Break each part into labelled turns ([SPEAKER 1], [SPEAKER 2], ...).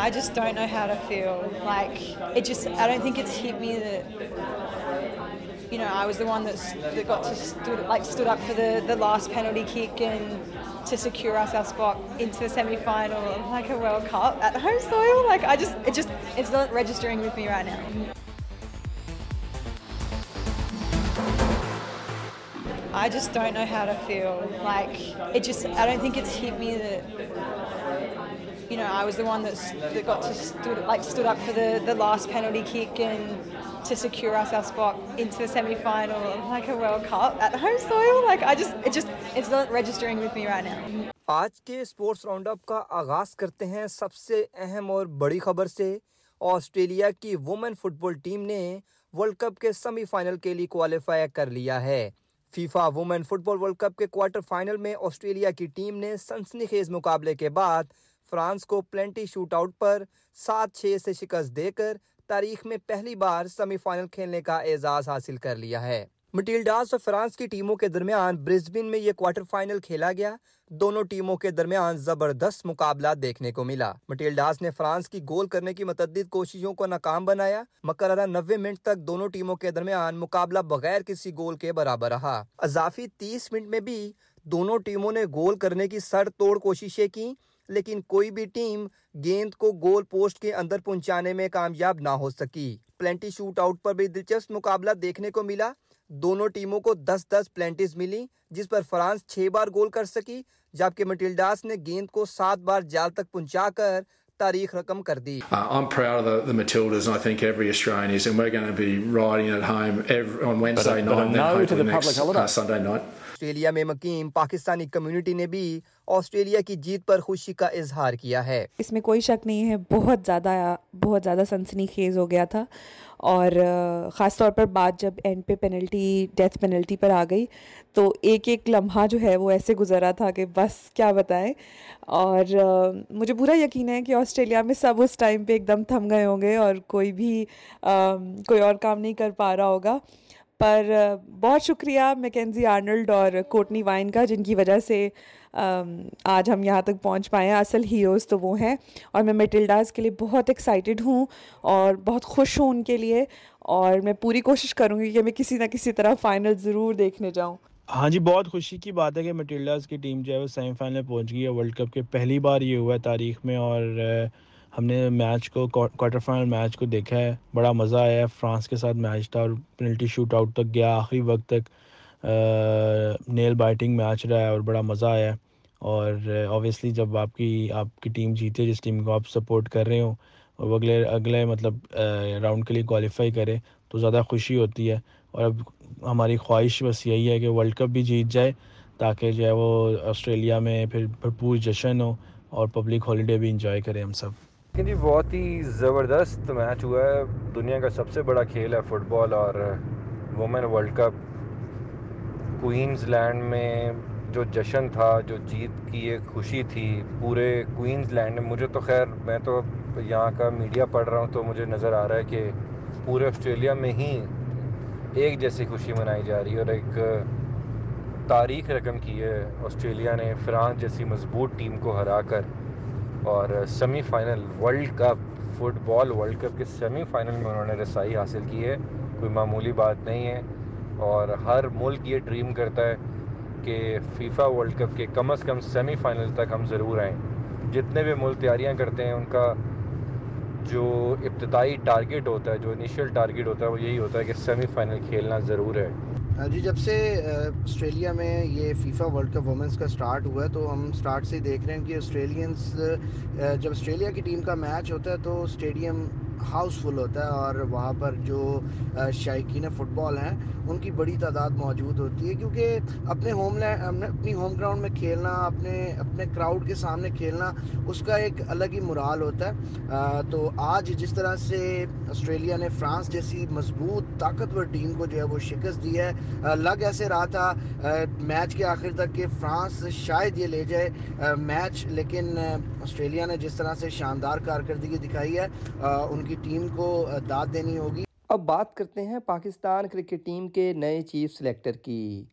[SPEAKER 1] I just don't know how to feel. Like, it just, I don't think it's hit me that, you know, I was the one that's, that got to stood, like, stood up for the, the last penalty kick and to secure us our spot into the semi-final of like a World Cup at home soil. Like, I just, it just, it's not registering with me right now. I just don't know how to feel. Like, it just, I don't think it's hit me that, know, I was the one that's, that got to stood, like, stood up for the, the last penalty kick and to secure us our spot into the semi-final of like a World Cup at home soil. Like, I just, it just, it's not registering with me right now.
[SPEAKER 2] آج کے sports round up کا آغاز کرتے ہیں سب سے اہم اور بڑی خبر سے آسٹریلیا کی وومن فٹ بال ٹیم نے ورلڈ کپ کے سیمی فائنل کے لیے کوالیفائی کر لیا ہے FIFA woman football world cup کے کوارٹر فائنل میں آسٹریلیا کی ٹیم نے سنسنی خیز مقابلے کے بعد فرانس کو پلنٹی شوٹ آؤٹ پر سات چھ سے شکست دے کر تاریخ میں پہلی بار سیمی فائنل کھیلنے کا اعزاز حاصل کر لیا ہے۔ مٹیلڈاز اور فرانس کی ٹیموں کے درمیان برزبن میں یہ کوارٹر فائنل کھیلا گیا۔ دونوں ٹیموں کے درمیان زبردست مقابلہ دیکھنے کو ملا۔ مٹیلڈاز نے فرانس کی گول کرنے کی متعدد کوششوں کو ناکام بنایا۔ مقررہ نوے منٹ تک دونوں ٹیموں کے درمیان مقابلہ بغیر کسی گول کے برابر رہا۔ اضافی تیس منٹ میں بھی دونوں ٹیموں نے گول کرنے کی سڑ توڑ کوششیں کی لیکن کوئی بھی ٹیم گیند کو گول پوسٹ کے اندر پہنچانے میں کامیاب نہ ہو سکی۔ پلینٹی شوٹ آؤٹ پر بھی دلچسپ مقابلہ دیکھنے کو ملا۔ دونوں ٹیموں کو دس دس پلینٹیز ملی جس پر فرانس چھ بار گول کر سکی جبکہ مٹلڈاس نے گیند کو سات بار جال تک پہنچا کر تاریخ رقم کر دی۔ آسٹریلیا میں مقیم پاکستانی کمیونٹی نے بھی آسٹریلیا کی جیت پر خوشی کا اظہار کیا ہے۔
[SPEAKER 3] اس میں کوئی شک نہیں ہے، بہت زیادہ بہت زیادہ سنسنی خیز ہو گیا تھا اور خاص طور پر بات جب اینڈ پہ پینلٹی ڈیتھ پینلٹی پر آ گئی تو ایک ایک لمحہ جو ہے وہ ایسے گزرا تھا کہ بس کیا بتائیں۔ اور مجھے پورا یقین ہے کہ آسٹریلیا میں سب اس ٹائم پہ ایک دم تھم گئے ہوں گے اور کوئی بھی کوئی اور کام نہیں کر پا رہا ہوگا۔ پر بہت شکریہ میکنزی آرنلڈ اور کوٹنی وائن کا، جن کی وجہ سے آج ہم یہاں تک پہنچ پائے ہیں۔ اصل ہیروز تو وہ ہیں۔ اور میں میٹلڈاز کے لیے بہت ایکسائٹیڈ ہوں اور بہت خوش ہوں ان کے لیے۔ اور میں پوری کوشش کروں گی کہ میں کسی نہ کسی طرح فائنل ضرور دیکھنے جاؤں۔
[SPEAKER 4] ہاں جی بہت خوشی کی بات ہے کہ مٹیلڈاز کی ٹیم جو ہے وہ سیمی فائنل میں پہنچ گئی ہے۔ ورلڈ کپ کے پہلی بار یہ ہوا ہے تاریخ میں اور ہم نے میچ کو کوارٹر فائنل میچ کو دیکھا ہے، بڑا مزہ آیا ہے۔ فرانس کے ساتھ میچ تھا اور پینلٹی شوٹ آؤٹ تک گیا، آخری وقت تک نیل بائٹنگ میچ رہا ہے اور بڑا مزہ آیا ہے۔ اور اوبیسلی جب آپ کی آپ کی ٹیم جیتے، جس ٹیم کو آپ سپورٹ کر رہے ہوں اور وہ اگلے اگلے مطلب راؤنڈ کے لیے کوالیفائی کرے، تو زیادہ خوشی ہوتی ہے۔ اور اب ہماری خواہش بس یہی ہے کہ ورلڈ کپ بھی جیت جائے، تاکہ جو ہے وہ آسٹریلیا میں پھر بھرپور جشن ہو اور پبلک ہالیڈے بھی انجوائے کریں ہم سب۔
[SPEAKER 5] جی بہت ہی زبردست میچ ہوا ہے۔ دنیا کا سب سے بڑا کھیل ہے فٹ بال اور women world cup. Queensland میں جو جشن تھا، جو جیت کی ایک خوشی تھی، پورے کوئنز لینڈ میں۔ مجھے تو خیر، میں تو یہاں کا میڈیا پڑھ رہا ہوں تو مجھے نظر آ رہا ہے کہ پورے آسٹریلیا میں ہی ایک جیسی خوشی منائی جا رہی ہے اور ایک تاریخ رقم کی ہے۔ آسٹریلیا نے فرانس جیسی مضبوط ٹیم کو ہرا کر اور semi final world cup football world cup کے سیمی فائنل میں انہوں نے رسائی حاصل کی ہے۔ کوئی معمولی بات نہیں ہے۔ اور ہر ملک یہ ڈریم کرتا ہے کہ فیفا ورلڈ کپ کے کم از کم سیمی فائنل تک ہم ضرور آئیں۔ جتنے بھی ملک تیاریاں کرتے ہیں، ان کا جو ابتدائی ٹارگیٹ ہوتا ہے، جو انیشیل ٹارگیٹ ہوتا ہے، وہ یہی ہوتا ہے کہ سیمی فائنل کھیلنا ضرور ہے۔
[SPEAKER 6] ہاں جی جب سے آسٹریلیا میں یہ فیفا ورلڈ کپ وومنس کا سٹارٹ ہوا ہے، تو ہم سٹارٹ سے دیکھ رہے ہیں کہ آسٹریلینس جب آسٹریلیا کی ٹیم کا میچ ہوتا ہے تو اسٹیڈیم ہاؤس فل ہوتا ہے اور وہاں پر جو شائقین فٹ بال ہیں، ان کی بڑی تعداد موجود ہوتی ہے، کیونکہ اپنے ہوم لینڈ اپنی ہوم گراؤنڈ میں کھیلنا، اپنے اپنے کراؤڈ کے سامنے کھیلنا، اس کا ایک الگ ہی مرال ہوتا ہے۔ تو آج جس طرح سے آسٹریلیا نے فرانس جیسی مضبوط، طاقتور ٹیم کو جو ہے وہ شکست دی ہے لگ ایسے رہا تھا میچ کے آخر تک کہ فرانس شاید یہ لے جائے میچ، لیکن آسٹریلیا نے جس طرح سے شاندار کارکردگی دکھائی ہے ان کی ٹیم کو داد دینی ہوگی۔
[SPEAKER 2] اب بات کرتے ہیں پاکستان کرکٹ ٹیم کے نئے چیف سلیکٹر کی۔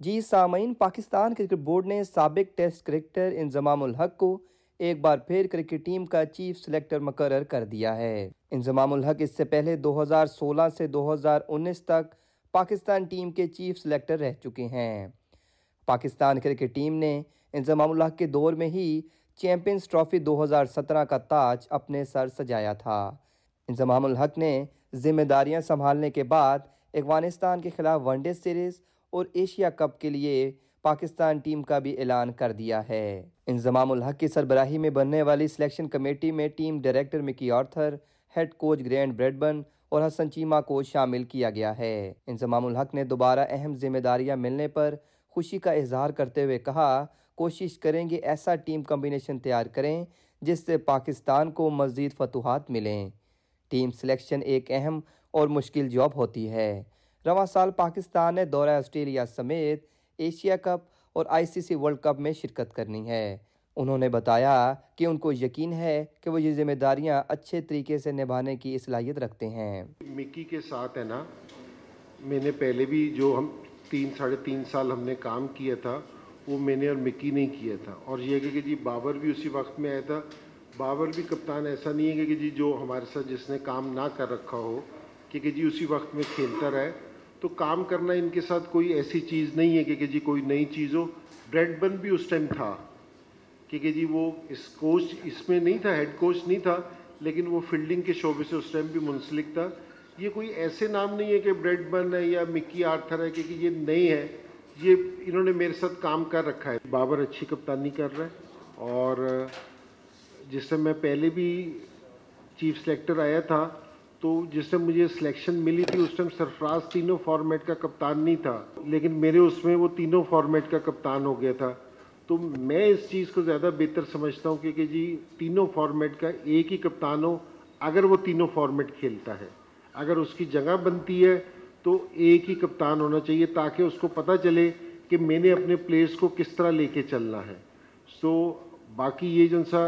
[SPEAKER 2] جی سامعین، پاکستان کرکٹ بورڈ نے سابق ٹیسٹ کرکٹر انضمام الحق کو ایک بار پھر کرکٹ ٹیم کا چیف سلیکٹر مقرر کر دیا ہے۔ انضمام الحق اس سے پہلے دو ہزار سولہ سے دو ہزار انیس تک پاکستان ٹیم کے چیف سلیکٹر رہ چکے ہیں۔ پاکستان کرکٹ ٹیم نے انضمام الحق کے دور میں ہی چیمپئنز ٹرافی دو ہزار سترہ کا تاج اپنے سر سجایا تھا۔ انضمام الحق نے ذمہ داریاں سنبھالنے کے بعد افغانستان کے خلاف ون ڈے سیریز اور ایشیا کپ کے لیے پاکستان ٹیم کا بھی اعلان کر دیا ہے۔ انضمام الحق کی سربراہی میں بننے والی سلیکشن کمیٹی میں team director Mickey Arthur, head coach Grant Bradburn اور حسن چیمہ کو شامل کیا گیا ہے۔ انضمام الحق نے دوبارہ اہم ذمہ داریاں ملنے پر خوشی کا اظہار کرتے ہوئے کہا، کوشش کریں گے ایسا ٹیم کمبینیشن تیار کریں جس سے پاکستان کو مزید فتوحات ملیں۔ ٹیم سلیکشن ایک اہم اور مشکل جاب ہوتی ہے۔ رواں سال پاکستان نے دورہ آسٹریلیا سمیت ایشیا کپ اور آئی سی سی ورلڈ کپ میں شرکت کرنی ہے۔ انہوں نے بتایا کہ ان کو یقین ہے کہ وہ یہ ذمہ داریاں اچھے طریقے سے نبھانے کی صلاحیت رکھتے ہیں۔
[SPEAKER 7] مکی کے ساتھ ہے نا، میں نے پہلے بھی جو ہم تین، ساڑھے تین سال ہم نے کام کیا تھا، وہ میں نے اور مکی نہیں کیا تھا۔ اور یہ کہ جی بابر بھی اسی وقت میں آیا تھا بابر بھی کپتان ایسا نہیں ہے کہ جی جو ہمارے ساتھ جس نے کام نہ کر رکھا ہو، کہ جی اسی وقت میں کھیلتا رہے۔ تو کام کرنا ان کے ساتھ کوئی ایسی چیز نہیں ہے کہ جی کوئی نئی چیز ہو۔ بریڈ بن بھی اس ٹائم تھا۔ کہ جی وہ اس کوچ اس میں نہیں تھا ہیڈ کوچ نہیں تھا، لیکن وہ فیلڈنگ کے شعبے سے اس ٹائم بھی منسلک تھا۔ یہ کوئی ایسے نام نہیں ہے کہ بریڈ بن ہے یا مکی آرتھر ہے کہ یہ نئی ہے۔ یہ انہوں نے میرے ساتھ کام کر رکھا ہے۔ بابر اچھی کپتانی کر رہا ہے اور جس سے میں پہلے بھی چیف سلیکٹر آیا تھا، تو جس سے مجھے سلیکشن ملی تھی، اس ٹائم سرفراز تینوں فارمیٹ کا کپتان نہیں تھا، لیکن میرے اس میں وہ تینوں فارمیٹ کا کپتان ہو گیا تھا۔ تو میں اس چیز کو زیادہ بہتر سمجھتا ہوں کہ جی تینوں فارمیٹ کا ایک ہی کپتان ہو اگر وہ تینوں فارمیٹ کھیلتا ہے۔ اگر اس کی جگہ بنتی ہے تو ایک ہی کپتان ہونا چاہیے تاکہ اس کو پتہ چلے کہ میں نے اپنے پلیئرس کو کس طرح لے کے چلنا ہے۔ سو باقی یہ جو سا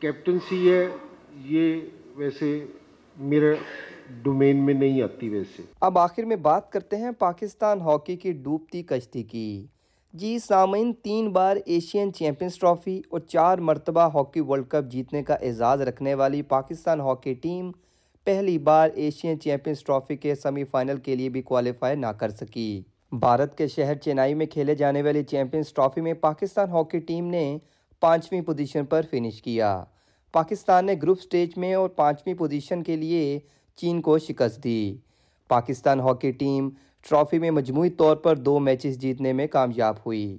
[SPEAKER 7] کیپٹنسی ہے، یہ ویسے میرے ڈومین میں نہیں آتی ویسے۔
[SPEAKER 2] اب آخر میں بات کرتے ہیں پاکستان ہاکی کی ڈوبتی کشتی کی۔ جی سامعین، تین بار ایشین چیمپئنز ٹرافی اور چار مرتبہ ہاکی ورلڈ کپ جیتنے کا اعزاز رکھنے والی پاکستان ہاکی ٹیم پہلی بار ایشین چیمپئنز ٹرافی کے سیمی فائنل کے لیے بھی کوالیفائی نہ کر سکی۔ بھارت کے شہر چینائی میں کھیلے جانے والی چیمپئنز ٹرافی میں پاکستان ہاکی ٹیم نے پانچویں پوزیشن پر فنش کیا۔ پاکستان نے گروپ سٹیج میں اور پانچویں پوزیشن کے لیے چین کو شکست دی۔ پاکستان ہاکی ٹیم ٹرافی میں مجموعی طور پر دو میچز جیتنے میں کامیاب ہوئی۔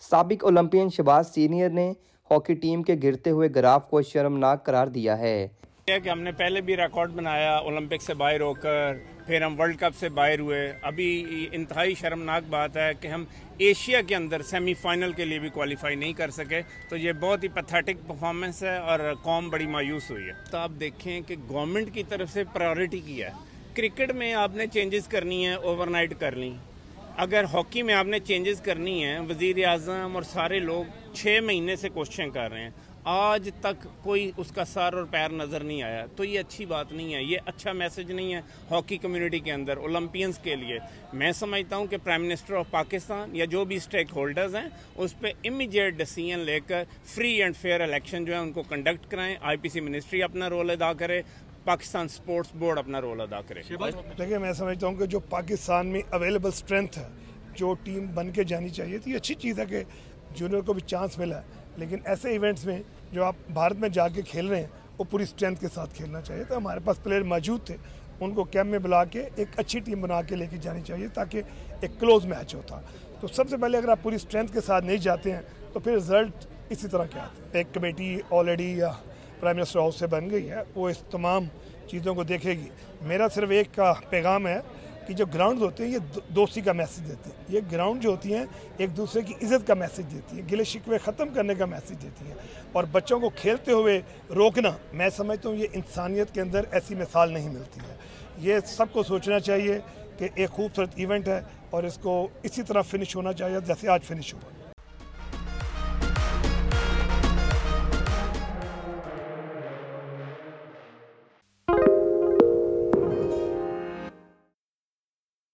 [SPEAKER 2] سابق اولمپئن شباز سینئر نے ہاکی ٹیم کے گرتے ہوئے گراف کو شرمناک قرار دیا ہے۔
[SPEAKER 8] کہ ہم نے پہلے بھی ریکارڈ بنایا اولمپک سے باہر ہو کر، پھر ہم ورلڈ کپ سے باہر ہوئے۔ ابھی انتہائی شرمناک بات ہے کہ ہم ایشیا کے اندر سیمی فائنل کے لیے بھی کوالیفائی نہیں کر سکے۔ تو یہ بہت ہی پتھیٹک پرفارمنس ہے اور قوم بڑی مایوس ہوئی ہے۔ تو آپ دیکھیں کہ گورنمنٹ کی طرف سے پرائورٹی کیا ہے۔ کرکٹ میں آپ نے چینجز کرنی ہے اوور نائٹ کر لیں۔ اگر ہاکی میں آپ نے چینجز کرنی ہے وزیر اعظم اور سارے لوگ چھ مہینے سے کوشچن کر رہے ہیں۔ آج تک کوئی اس کا سر اور پیر نظر نہیں آیا۔ تو یہ اچھی بات نہیں ہے، یہ اچھا میسج نہیں ہے ہاکی کمیونٹی کے اندر اولمپئنس کے لیے۔ میں سمجھتا ہوں کہ پرائم منسٹر آف پاکستان یا جو بھی اسٹیک ہولڈرز ہیں، اس پہ امیجیٹ ڈیسیجن لے کر فری اینڈ فیئر الیکشن جو ہے ان کو کنڈکٹ کرائیں۔ آئی پی سی منسٹری اپنا رول ادا کرے پاکستان سپورٹس بورڈ اپنا رول ادا کرے۔
[SPEAKER 9] دیکھیں، میں سمجھتا ہوں کہ جو پاکستان میں اویلیبل سٹرینتھ ہے، جو ٹیم بن کے جانی چاہیے تھی اچھی چیز ہے کہ جونیئر کو بھی چانس ملا۔ ہے لیکن ایسے ایونٹس میں جو آپ بھارت میں جا کے کھیل رہے ہیں، وہ پوری سٹرینتھ کے ساتھ کھیلنا چاہیے۔ تو ہمارے پاس پلیئر موجود تھے، ان کو کیمپ میں بلا کے ایک اچھی ٹیم بنا کے لے کے جانی چاہیے تاکہ ایک کلوز میچ ہوتا۔ تو سب سے پہلے اگر آپ پوری سٹرینتھ کے ساتھ نہیں جاتے ہیں، تو پھر رزلٹ اسی طرح کے آتے ہیں۔ ایک کمیٹی آلریڈی یا پرائم منسٹر ہاؤس سے بن گئی ہے، وہ اس تمام چیزوں کو دیکھے گی۔ میرا صرف ایک کا پیغام ہے کہ جو گراؤنڈز ہوتے ہیں، یہ دوستی کا میسج دیتے ہیں۔ یہ گراؤنڈ جو ہوتی ہیں، ایک دوسرے کی عزت کا میسج دیتی ہیں۔ گلے شکوے ختم کرنے کا میسج دیتی ہیں۔ اور بچوں کو کھیلتے ہوئے روکنا، میں سمجھتا ہوں یہ انسانیت کے اندر ایسی مثال نہیں ملتی ہے۔ یہ سب کو سوچنا چاہیے کہ ایک خوبصورت ایونٹ ہے اور اس کو اسی طرح فنش ہونا چاہیے جیسے آج فنش ہوا۔